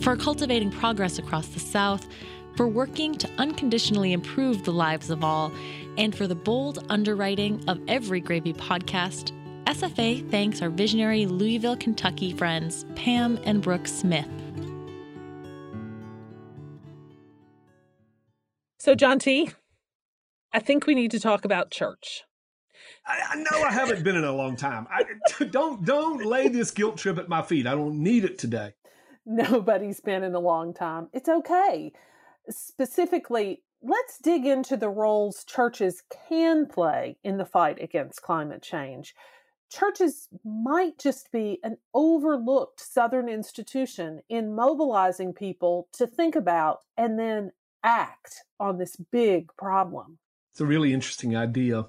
for cultivating progress across the South, for working to unconditionally improve the lives of all, and for the bold underwriting of every Gravy podcast, SFA thanks our visionary Louisville, Kentucky friends, Pam and Brooke Smith. So, John T., I think we need to talk about church. I, I know I haven't been in a long time. I, don't don't lay this guilt trip at my feet. I don't need it today. Nobody's been in a long time. It's okay. Specifically, let's dig into the roles churches can play in the fight against climate change. Churches might just be an overlooked Southern institution in mobilizing people to think about and then act on this big problem. It's a really interesting idea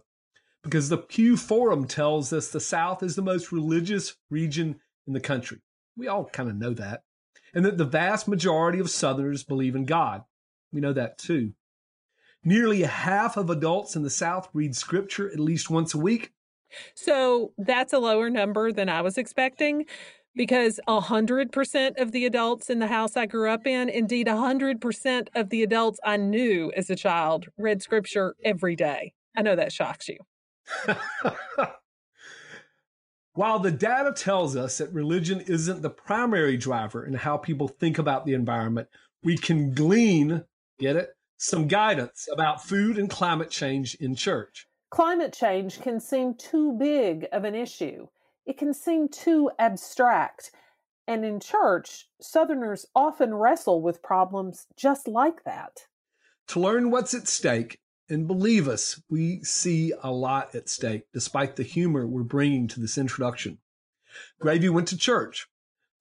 because the Pew Forum tells us the South is the most religious region in the country. We all kind of know that. And that the vast majority of Southerners believe in God. We know that too. Nearly a half of adults in the South read scripture at least once a week. So that's a lower number than I was expecting because 100% of the adults in the house I grew up in, indeed 100% of the adults I knew as a child, read scripture every day. I know that shocks you. While the data tells us that religion isn't the primary driver in how people think about the environment, we can glean, get it, some guidance about food and climate change in church. Climate change can seem too big of an issue. It can seem too abstract. And in church, Southerners often wrestle with problems just like that. To learn what's at stake, and believe us, we see a lot at stake, despite the humor we're bringing to this introduction. Gravy went to church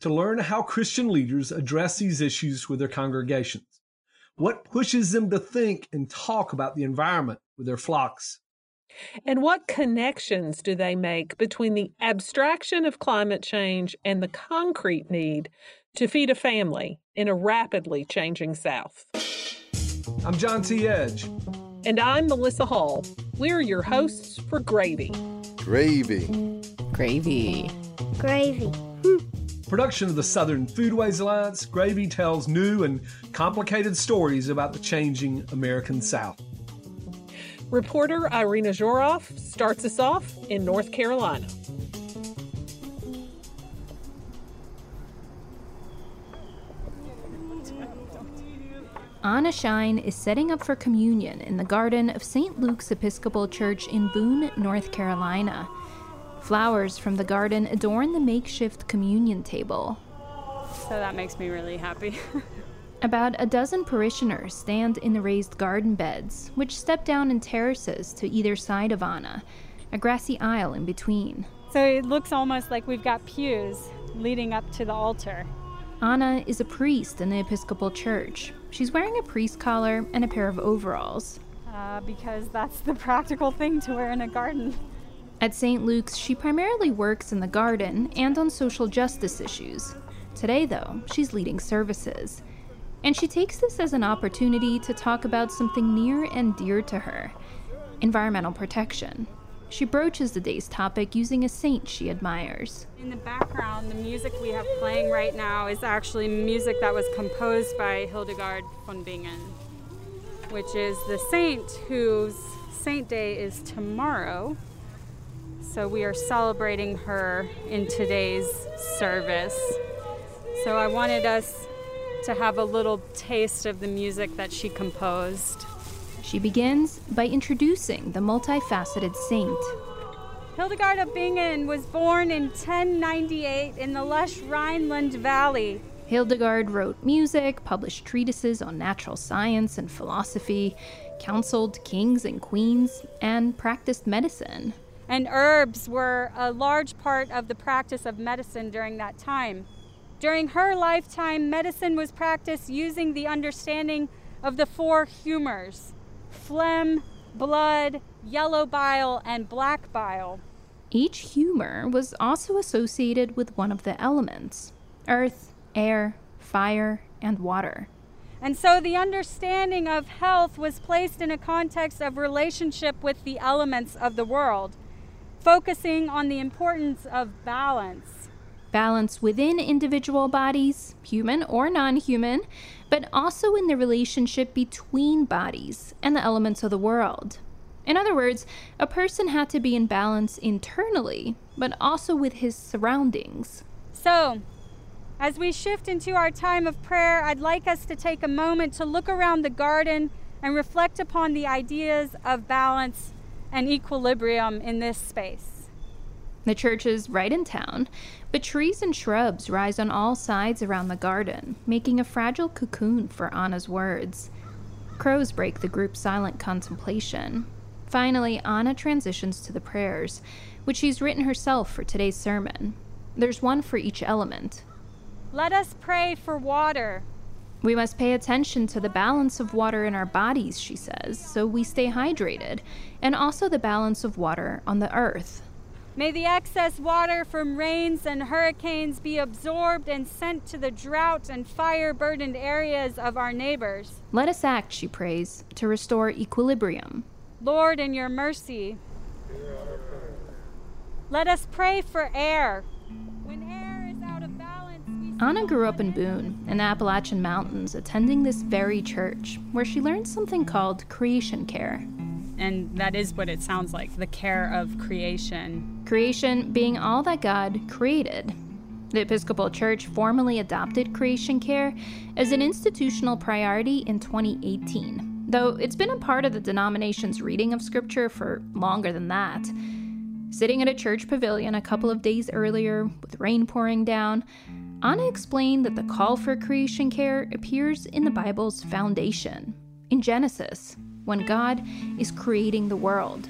to learn how Christian leaders address these issues with their congregations. What pushes them to think and talk about the environment with their flocks? And what connections do they make between the abstraction of climate change and the concrete need to feed a family in a rapidly changing South? I'm John T. Edge. And I'm Melissa Hall. We're your hosts for Gravy. Gravy. Gravy. Gravy. Production of the Southern Foodways Alliance, Gravy tells new and complicated stories about the changing American South. Reporter Irina Zhorov starts us off in North Carolina. Anna Shine is setting up for communion in the garden of St. Luke's Episcopal Church in Boone, North Carolina. Flowers from the garden adorn the makeshift communion table. So that makes me really happy. About a dozen parishioners stand in the raised garden beds, which step down in terraces to either side of Anna, a grassy aisle in between. So it looks almost like we've got pews leading up to the altar. Anna is a priest in the Episcopal Church. She's wearing a priest collar and a pair of overalls. Uh, because that's the practical thing to wear in a garden. At St. Luke's, she primarily works in the garden and on social justice issues. Today, though, she's leading services. And she takes this as an opportunity to talk about something near and dear to her environmental protection. She broaches the day's topic using a saint she admires. In the background, the music we have playing right now is actually music that was composed by Hildegard von Bingen, which is the saint whose saint day is tomorrow. So we are celebrating her in today's service. So I wanted us to have a little taste of the music that she composed. She begins by introducing the multifaceted saint. Hildegard of Bingen was born in 1098 in the lush Rhineland Valley. Hildegard wrote music, published treatises on natural science and philosophy, counseled kings and queens, and practiced medicine. And herbs were a large part of the practice of medicine during that time. During her lifetime, medicine was practiced using the understanding of the four humors phlegm, blood, yellow bile, and black bile. Each humor was also associated with one of the elements earth, air, fire, and water. And so the understanding of health was placed in a context of relationship with the elements of the world, focusing on the importance of balance. Balance within individual bodies, human or non human, but also in the relationship between bodies and the elements of the world. In other words, a person had to be in balance internally, but also with his surroundings. So, as we shift into our time of prayer, I'd like us to take a moment to look around the garden and reflect upon the ideas of balance and equilibrium in this space. The church is right in town, but trees and shrubs rise on all sides around the garden, making a fragile cocoon for Anna's words. Crows break the group's silent contemplation. Finally, Anna transitions to the prayers, which she's written herself for today's sermon. There's one for each element. Let us pray for water. We must pay attention to the balance of water in our bodies, she says, so we stay hydrated, and also the balance of water on the earth. May the excess water from rains and hurricanes be absorbed and sent to the drought and fire burdened areas of our neighbors. Let us act, she prays, to restore equilibrium. Lord, in your mercy, let us pray for air. When air is out of balance, Anna grew up in Boone, in the Appalachian Mountains, attending this very church, where she learned something called creation care. And that is what it sounds like the care of creation. Creation being all that God created. The Episcopal Church formally adopted creation care as an institutional priority in 2018, though it's been a part of the denomination's reading of Scripture for longer than that. Sitting at a church pavilion a couple of days earlier, with rain pouring down, Anna explained that the call for creation care appears in the Bible's foundation, in Genesis, when God is creating the world.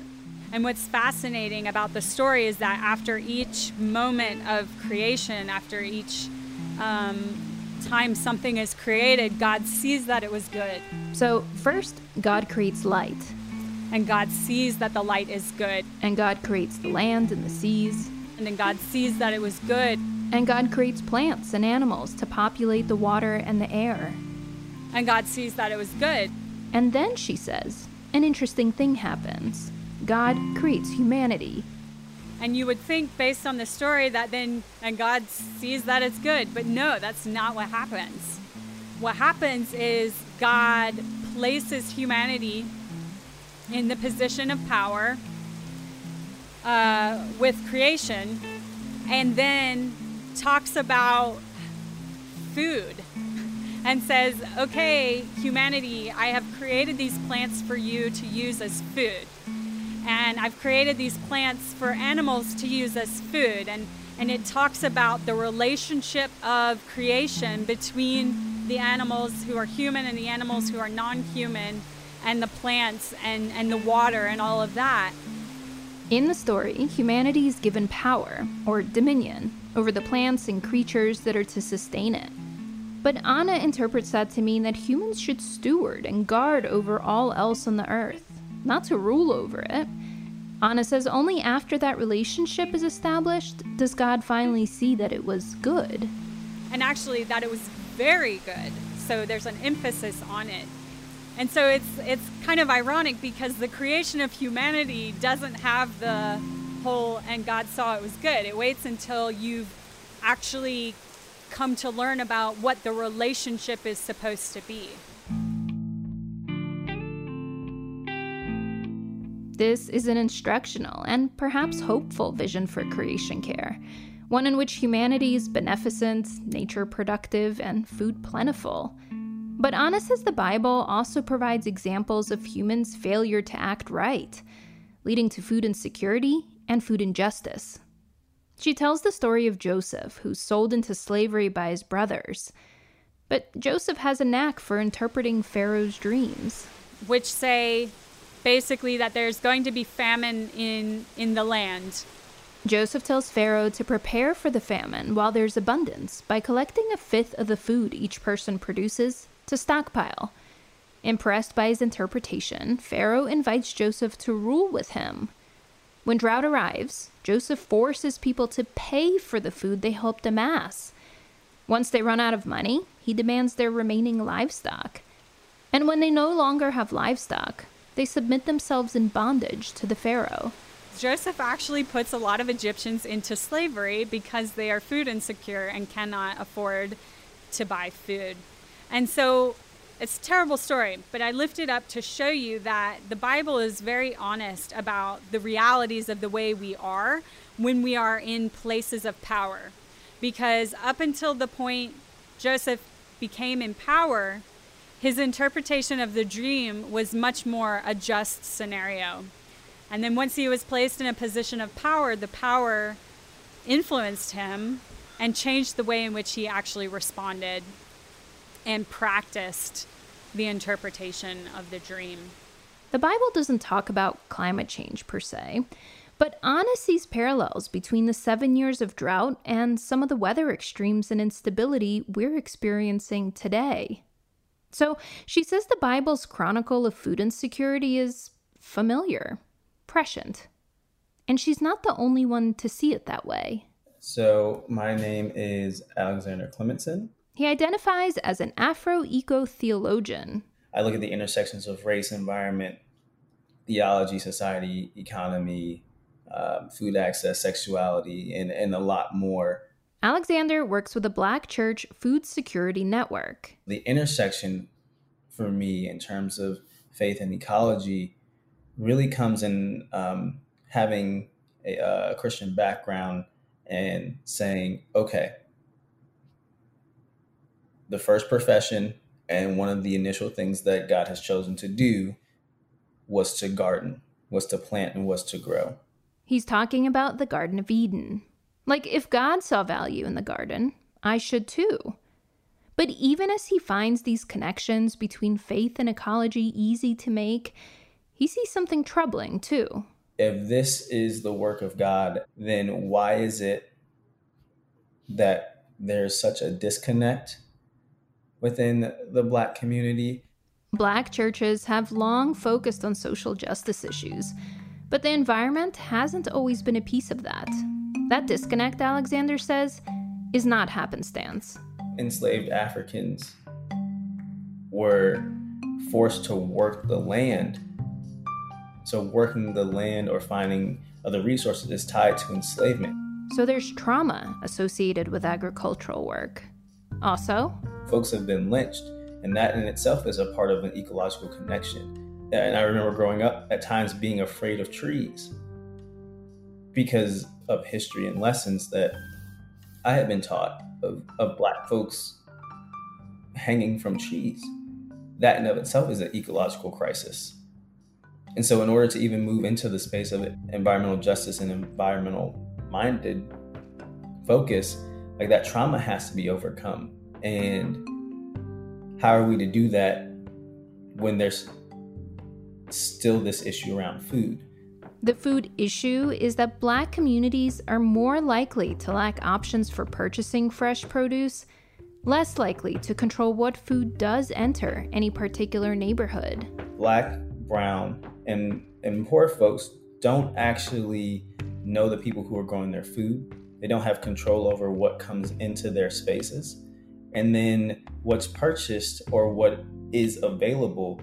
And what's fascinating about the story is that after each moment of creation, after each um, time something is created, God sees that it was good. So, first, God creates light, And God sees that the light is good. and God creates the land and the seas, And then God sees that it was good. and God creates plants and animals to populate the water and the air. And God sees that it was good. And then, she says, an interesting thing happens. God creates humanity. And you would think, based on the story, that then, and God sees that it's good. But no, that's not what happens. What happens is God places humanity in the position of power uh, with creation and then talks about food and says, okay, humanity, I have created these plants for you to use as food. And I've created these plants for animals to use as food. And, and it talks about the relationship of creation between the animals who are human and the animals who are non human, and the plants and, and the water and all of that. In the story, humanity is given power, or dominion, over the plants and creatures that are to sustain it. But Anna interprets that to mean that humans should steward and guard over all else on the earth, not to rule over it. Anna says only after that relationship is established does God finally see that it was good. and actually that it was very good. So there's an emphasis on it. And so it's it's kind of ironic because the creation of humanity doesn't have the whole and God saw it was good. It waits until you've actually come to learn about what the relationship is supposed to be. This is an instructional and perhaps hopeful vision for creation care, one in which humanity is beneficent, nature productive, and food plentiful. But Anna says the Bible also provides examples of humans' failure to act right, leading to food insecurity and food injustice. She tells the story of Joseph, who's sold into slavery by his brothers. But Joseph has a knack for interpreting Pharaoh's dreams. which say basically that there's going to be famine in in the land. Joseph tells Pharaoh to prepare for the famine while there's abundance by collecting a fifth of the food each person produces to stockpile. Impressed by his interpretation, Pharaoh invites Joseph to rule with him. When drought arrives, Joseph forces people to pay for the food they helped amass. Once they run out of money, he demands their remaining livestock. And when they no longer have livestock, they submit themselves in bondage to the Pharaoh. Joseph actually puts a lot of Egyptians into slavery because they are food insecure and cannot afford to buy food. And so it's a terrible story, but I lift it up to show you that the Bible is very honest about the realities of the way we are when we are in places of power. Because up until the point Joseph became in power, his interpretation of the dream was much more a just scenario. And then once he was placed in a position of power, the power influenced him and changed the way in which he actually responded and practiced the interpretation of the dream. The Bible doesn't talk about climate change per se, but Anna sees parallels between the seven years of drought and some of the weather extremes and instability we're experiencing today. So she says the Bible's chronicle of food insecurity is familiar, prescient. And she's not the only one to see it that way. So, my name is Alexander Clementson. He identifies as an Afro eco theologian. I look at the intersections of race, environment, theology, society, economy, um, food access, sexuality, and, and a lot more. Alexander works with the Black Church Food Security Network. The intersection for me in terms of faith and ecology really comes in um, having a, a Christian background and saying, okay, the first profession and one of the initial things that God has chosen to do was to garden, was to plant, and was to grow. He's talking about the Garden of Eden. Like, if God saw value in the garden, I should too. But even as he finds these connections between faith and ecology easy to make, he sees something troubling too. If this is the work of God, then why is it that there's such a disconnect within the Black community. Black churches have long focused on social justice issues, but the environment hasn't always been a piece of that. That disconnect, Alexander says, is not happenstance. Enslaved Africans were forced to work the land. So, working the land or finding other resources is tied to enslavement. So, there's trauma associated with agricultural work. Also, folks have been lynched, and that in itself is a part of an ecological connection. And I remember growing up at times being afraid of trees because of history and lessons that I had been taught of, of Black folks hanging from trees. That in of itself is an ecological crisis. And so, in order to even move into the space of environmental justice and environmental minded focus, like that trauma has to be overcome. And how are we to do that when there's still this issue around food? The food issue is that black communities are more likely to lack options for purchasing fresh produce, less likely to control what food does enter any particular neighborhood. Black, brown, and, and poor folks don't actually know the people who are growing their food. They don't have control over what comes into their spaces. And then what's purchased or what is available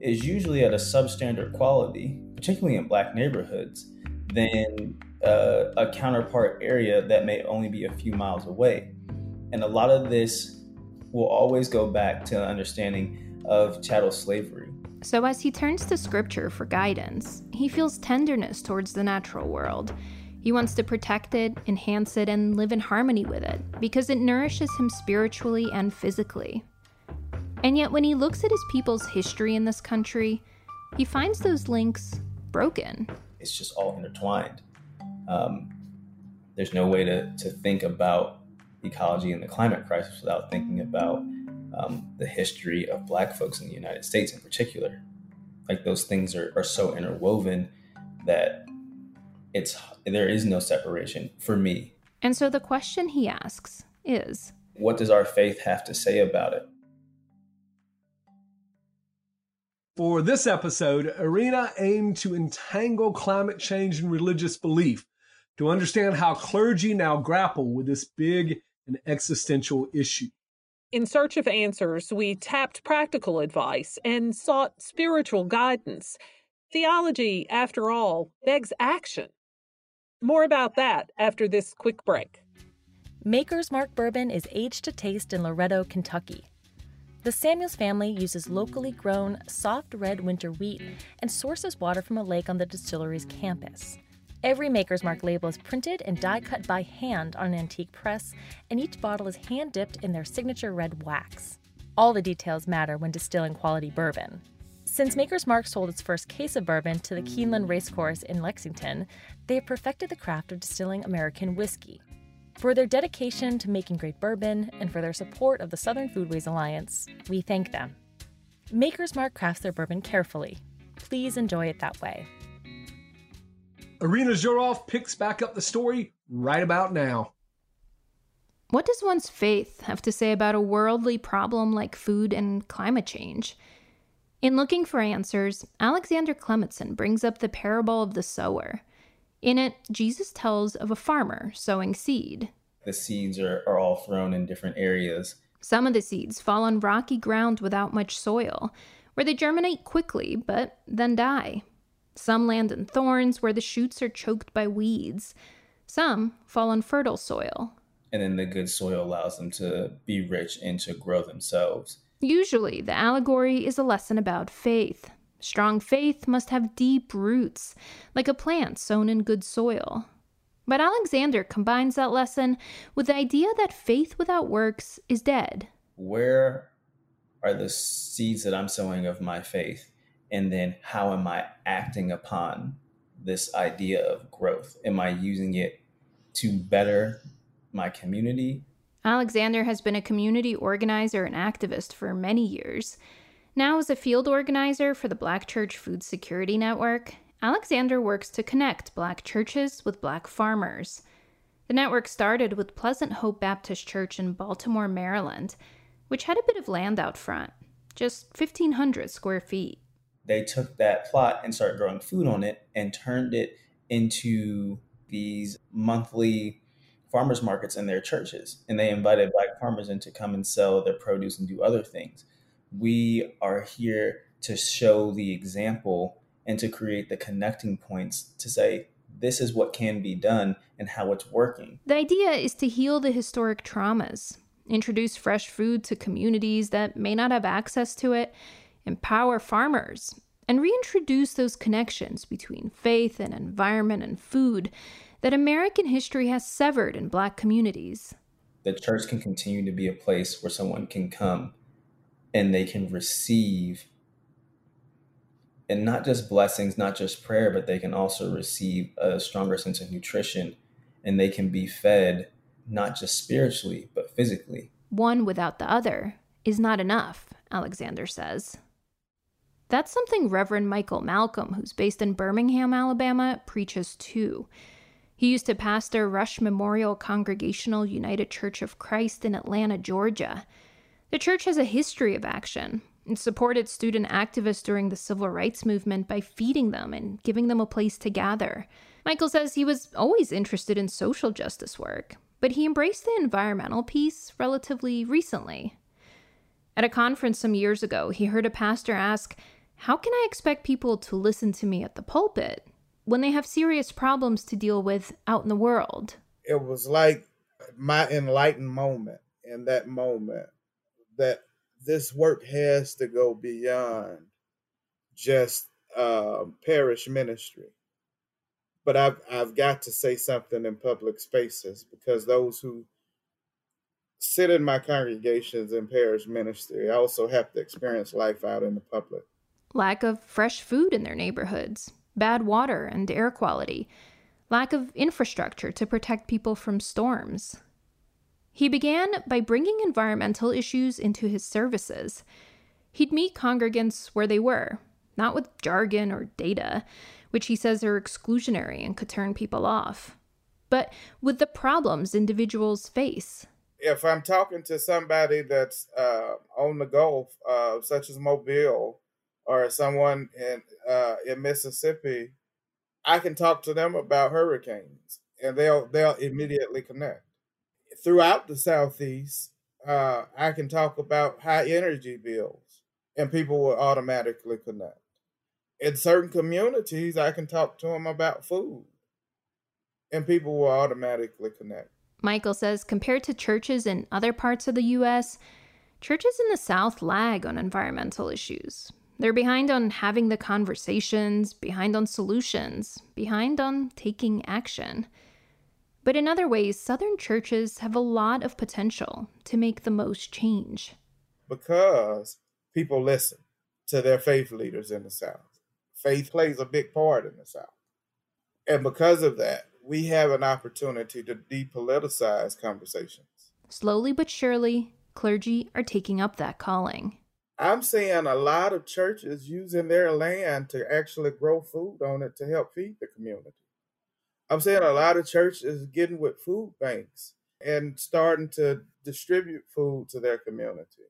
is usually at a substandard quality, particularly in black neighborhoods, than uh, a counterpart area that may only be a few miles away. And a lot of this will always go back to an understanding of chattel slavery. So, as he turns to scripture for guidance, he feels tenderness towards the natural world he wants to protect it, enhance it, and live in harmony with it because it nourishes him spiritually and physically. And yet, when he looks at his people's history in this country, he finds those links broken. It's just all intertwined. Um, there's no way to, to think about ecology and the climate crisis without thinking about um, the history of Black folks in the United States in particular. Like those things are, are so interwoven that it's there is no separation for me. And so the question he asks is What does our faith have to say about it? For this episode, Irina aimed to entangle climate change and religious belief to understand how clergy now grapple with this big and existential issue. In search of answers, we tapped practical advice and sought spiritual guidance. Theology, after all, begs action More about that after this quick break. Maker's Mark Bourbon is aged to taste in Loretto, Kentucky. The Samuels family uses locally grown, soft red winter wheat and sources water from a lake on the distillery's campus. Every Maker's Mark label is printed and die cut by hand on an antique press, and each bottle is hand dipped in their signature red wax. All the details matter when distilling quality bourbon. Since Maker's Mark sold its first case of bourbon to the Keeneland Racecourse in Lexington, they have perfected the craft of distilling American whiskey. For their dedication to making great bourbon and for their support of the Southern Foodways Alliance, we thank them. Maker's Mark crafts their bourbon carefully. Please enjoy it that way. Irina Zhorov picks back up the story right about now. What does one's faith have to say about a worldly problem like food and climate change? In looking for answers, Alexander Clemetson brings up the parable of the sower. In it, Jesus tells of a farmer sowing seed. The seeds are, are all thrown in different areas. Some of the seeds fall on rocky ground without much soil, where they germinate quickly but then die. Some land in thorns where the shoots are choked by weeds. Some fall on fertile soil. And then the good soil allows them to be rich and to grow themselves. Usually, the allegory is a lesson about faith. Strong faith must have deep roots, like a plant sown in good soil. But Alexander combines that lesson with the idea that faith without works is dead. Where are the seeds that I'm sowing of my faith? and then how am i acting upon this idea of growth am i using it to better my community alexander has been a community organizer and activist for many years. Now as a field organizer for the black church food security network. Alexander works to connect black churches with black farmers. The network started with pleasant hope baptist church in baltimore maryland which had a bit of land out front just 1500 square feet. They took that plot and started growing food on it and turned it into these monthly farmers markets in their churches and they invited black farmers in to come and sell their produce and do other things. We are here to show the example and to create the connecting points to say this is what can be done and how it's working. The idea is to heal the historic traumas introduce fresh food to communities that may not have access to it empower farmers, and reintroduce those connections between faith and environment and food that American history has severed in Black communities. The church can continue to be a place where someone can come and they can receive, and not just blessings, not just prayer, but they can also receive a stronger sense of nutrition and they can be fed not just spiritually, but physically. One without the other is not enough, Alexander says. That's something Reverend Michael Malcom, who's based in Birmingham, Alabama, preaches too. He used to pastor Rush Memorial Congregational United Church of Christ in Atlanta, Georgia. The church has a history of action and supported student activists during the civil rights movement by feeding them and giving them a place to gather. Michael says he was always interested in social justice work, but he embraced the environmental piece relatively recently. At a conference some years ago, he heard a pastor ask, how can I expect people to listen to me at the pulpit when they have serious problems to deal with out in the world? It was like my enlightened moment in that moment that this work has to go beyond just uh, parish ministry. But I've I've got to say something in public spaces because those who sit in my congregations in parish ministry also have to experience life out in the public lack of fresh food in their neighborhoods, bad water and air quality, lack of infrastructure to protect people from storms. He began by bringing environmental issues into his services. He'd meet congregants where they were, not with jargon or data, which he says are exclusionary and could turn people off, but with the problems individuals face. If I'm talking to somebody that's uh, on the Gulf, uh, such as Mobile, or someone in uh, in Mississippi, I can talk to them about hurricanes, and they'll they'll immediately connect. Throughout the Southeast, uh, I can talk about high energy bills, and people will automatically connect. In certain communities, I can talk to them about food. and people will automatically connect. Michael says compared to churches in other parts of the US, churches in the South lag on environmental issues. They're behind on having the conversations, behind on solutions, behind on taking action. But in other ways, Southern churches have a lot of potential to make the most change. Because people listen to their faith leaders in the South. Faith plays a big part in the South. And because of that, we have an opportunity to depoliticize conversations. Slowly but surely, clergy are taking up that calling. I'm seeing a lot of churches using their land to actually grow food on it to help feed the community. I'm seeing a lot of churches getting with food banks and starting to distribute food to their community.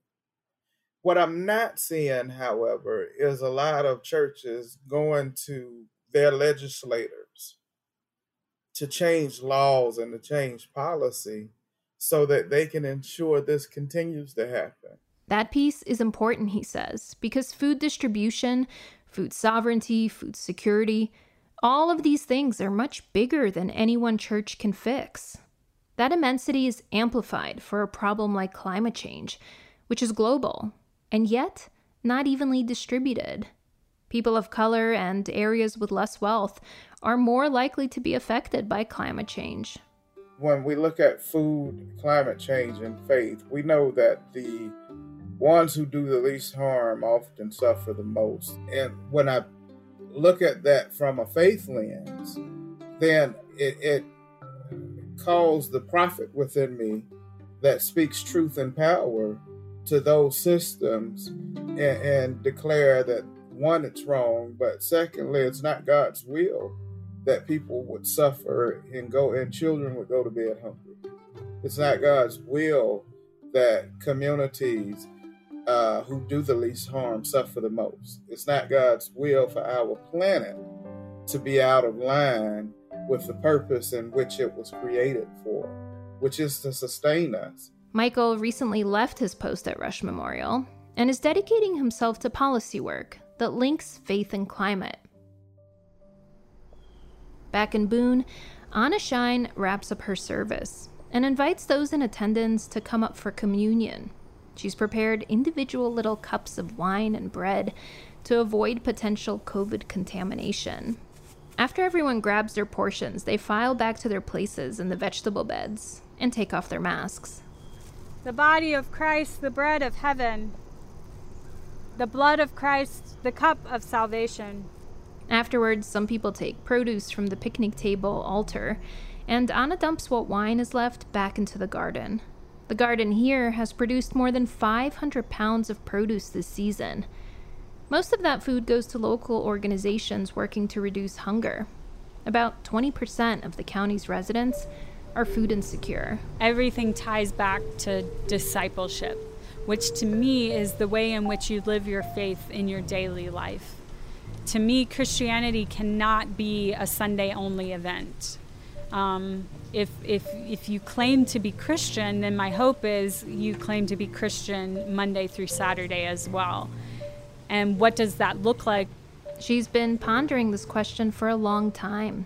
What I'm not seeing, however, is a lot of churches going to their legislators to change laws and to change policy so that they can ensure this continues to happen. That piece is important, he says, because food distribution, food sovereignty, food security, all of these things are much bigger than any one church can fix. That immensity is amplified for a problem like climate change, which is global, and yet not evenly distributed. People of color and areas with less wealth are more likely to be affected by climate change. When we look at food, climate change, and faith, we know that the ones who do the least harm often suffer the most. And when I look at that from a faith lens, then it, it calls the prophet within me that speaks truth and power to those systems and, and declare that one, it's wrong, but secondly, it's not God's will that people would suffer and go and children would go to bed hungry. It's not God's will that communities uh, who do the least harm suffer the most. It's not God's will for our planet to be out of line with the purpose in which it was created for, which is to sustain us. Michael recently left his post at Rush Memorial and is dedicating himself to policy work that links faith and climate. Back in Boone, Anna Shine wraps up her service and invites those in attendance to come up for communion She's prepared individual little cups of wine and bread to avoid potential COVID contamination. After everyone grabs their portions, they file back to their places in the vegetable beds and take off their masks. The body of Christ, the bread of heaven, the blood of Christ, the cup of salvation. Afterwards, some people take produce from the picnic table altar, and Anna dumps what wine is left back into the garden. The garden here has produced more than 500 pounds of produce this season. Most of that food goes to local organizations working to reduce hunger. About 20% of the county's residents are food insecure. Everything ties back to discipleship, which to me is the way in which you live your faith in your daily life. To me, Christianity cannot be a Sunday only event. Um, if, if, if you claim to be Christian, then my hope is you claim to be Christian Monday through Saturday as well. And what does that look like? She's been pondering this question for a long time.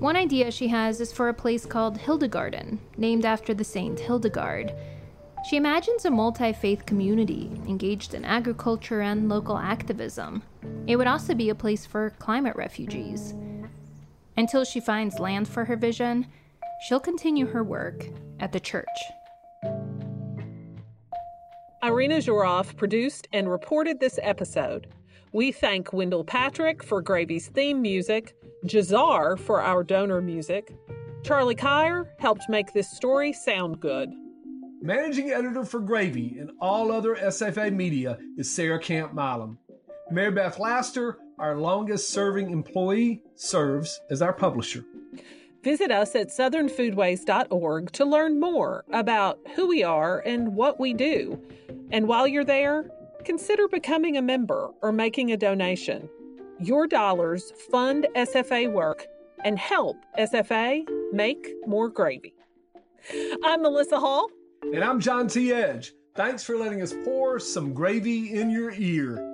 One idea she has is for a place called Hildegarden, named after the saint Hildegard. She imagines a multi faith community engaged in agriculture and local activism. It would also be a place for climate refugees. Until she finds land for her vision, she'll continue her work at the church. Irina Zhorov produced and reported this episode. We thank Wendell Patrick for Gravy's theme music, Jazar for our donor music. Charlie Kyer helped make this story sound good. Managing editor for Gravy and all other SFA media is Sarah Camp Milam. Mary Beth Lasseter our longest serving employee, serves as our publisher. Visit us at southernfoodways.org to learn more about who we are and what we do. And while you're there, consider becoming a member or making a donation. Your dollars fund SFA work and help SFA make more gravy. I'm Melissa Hall. And I'm John T. Edge. Thanks for letting us pour some gravy in your ear.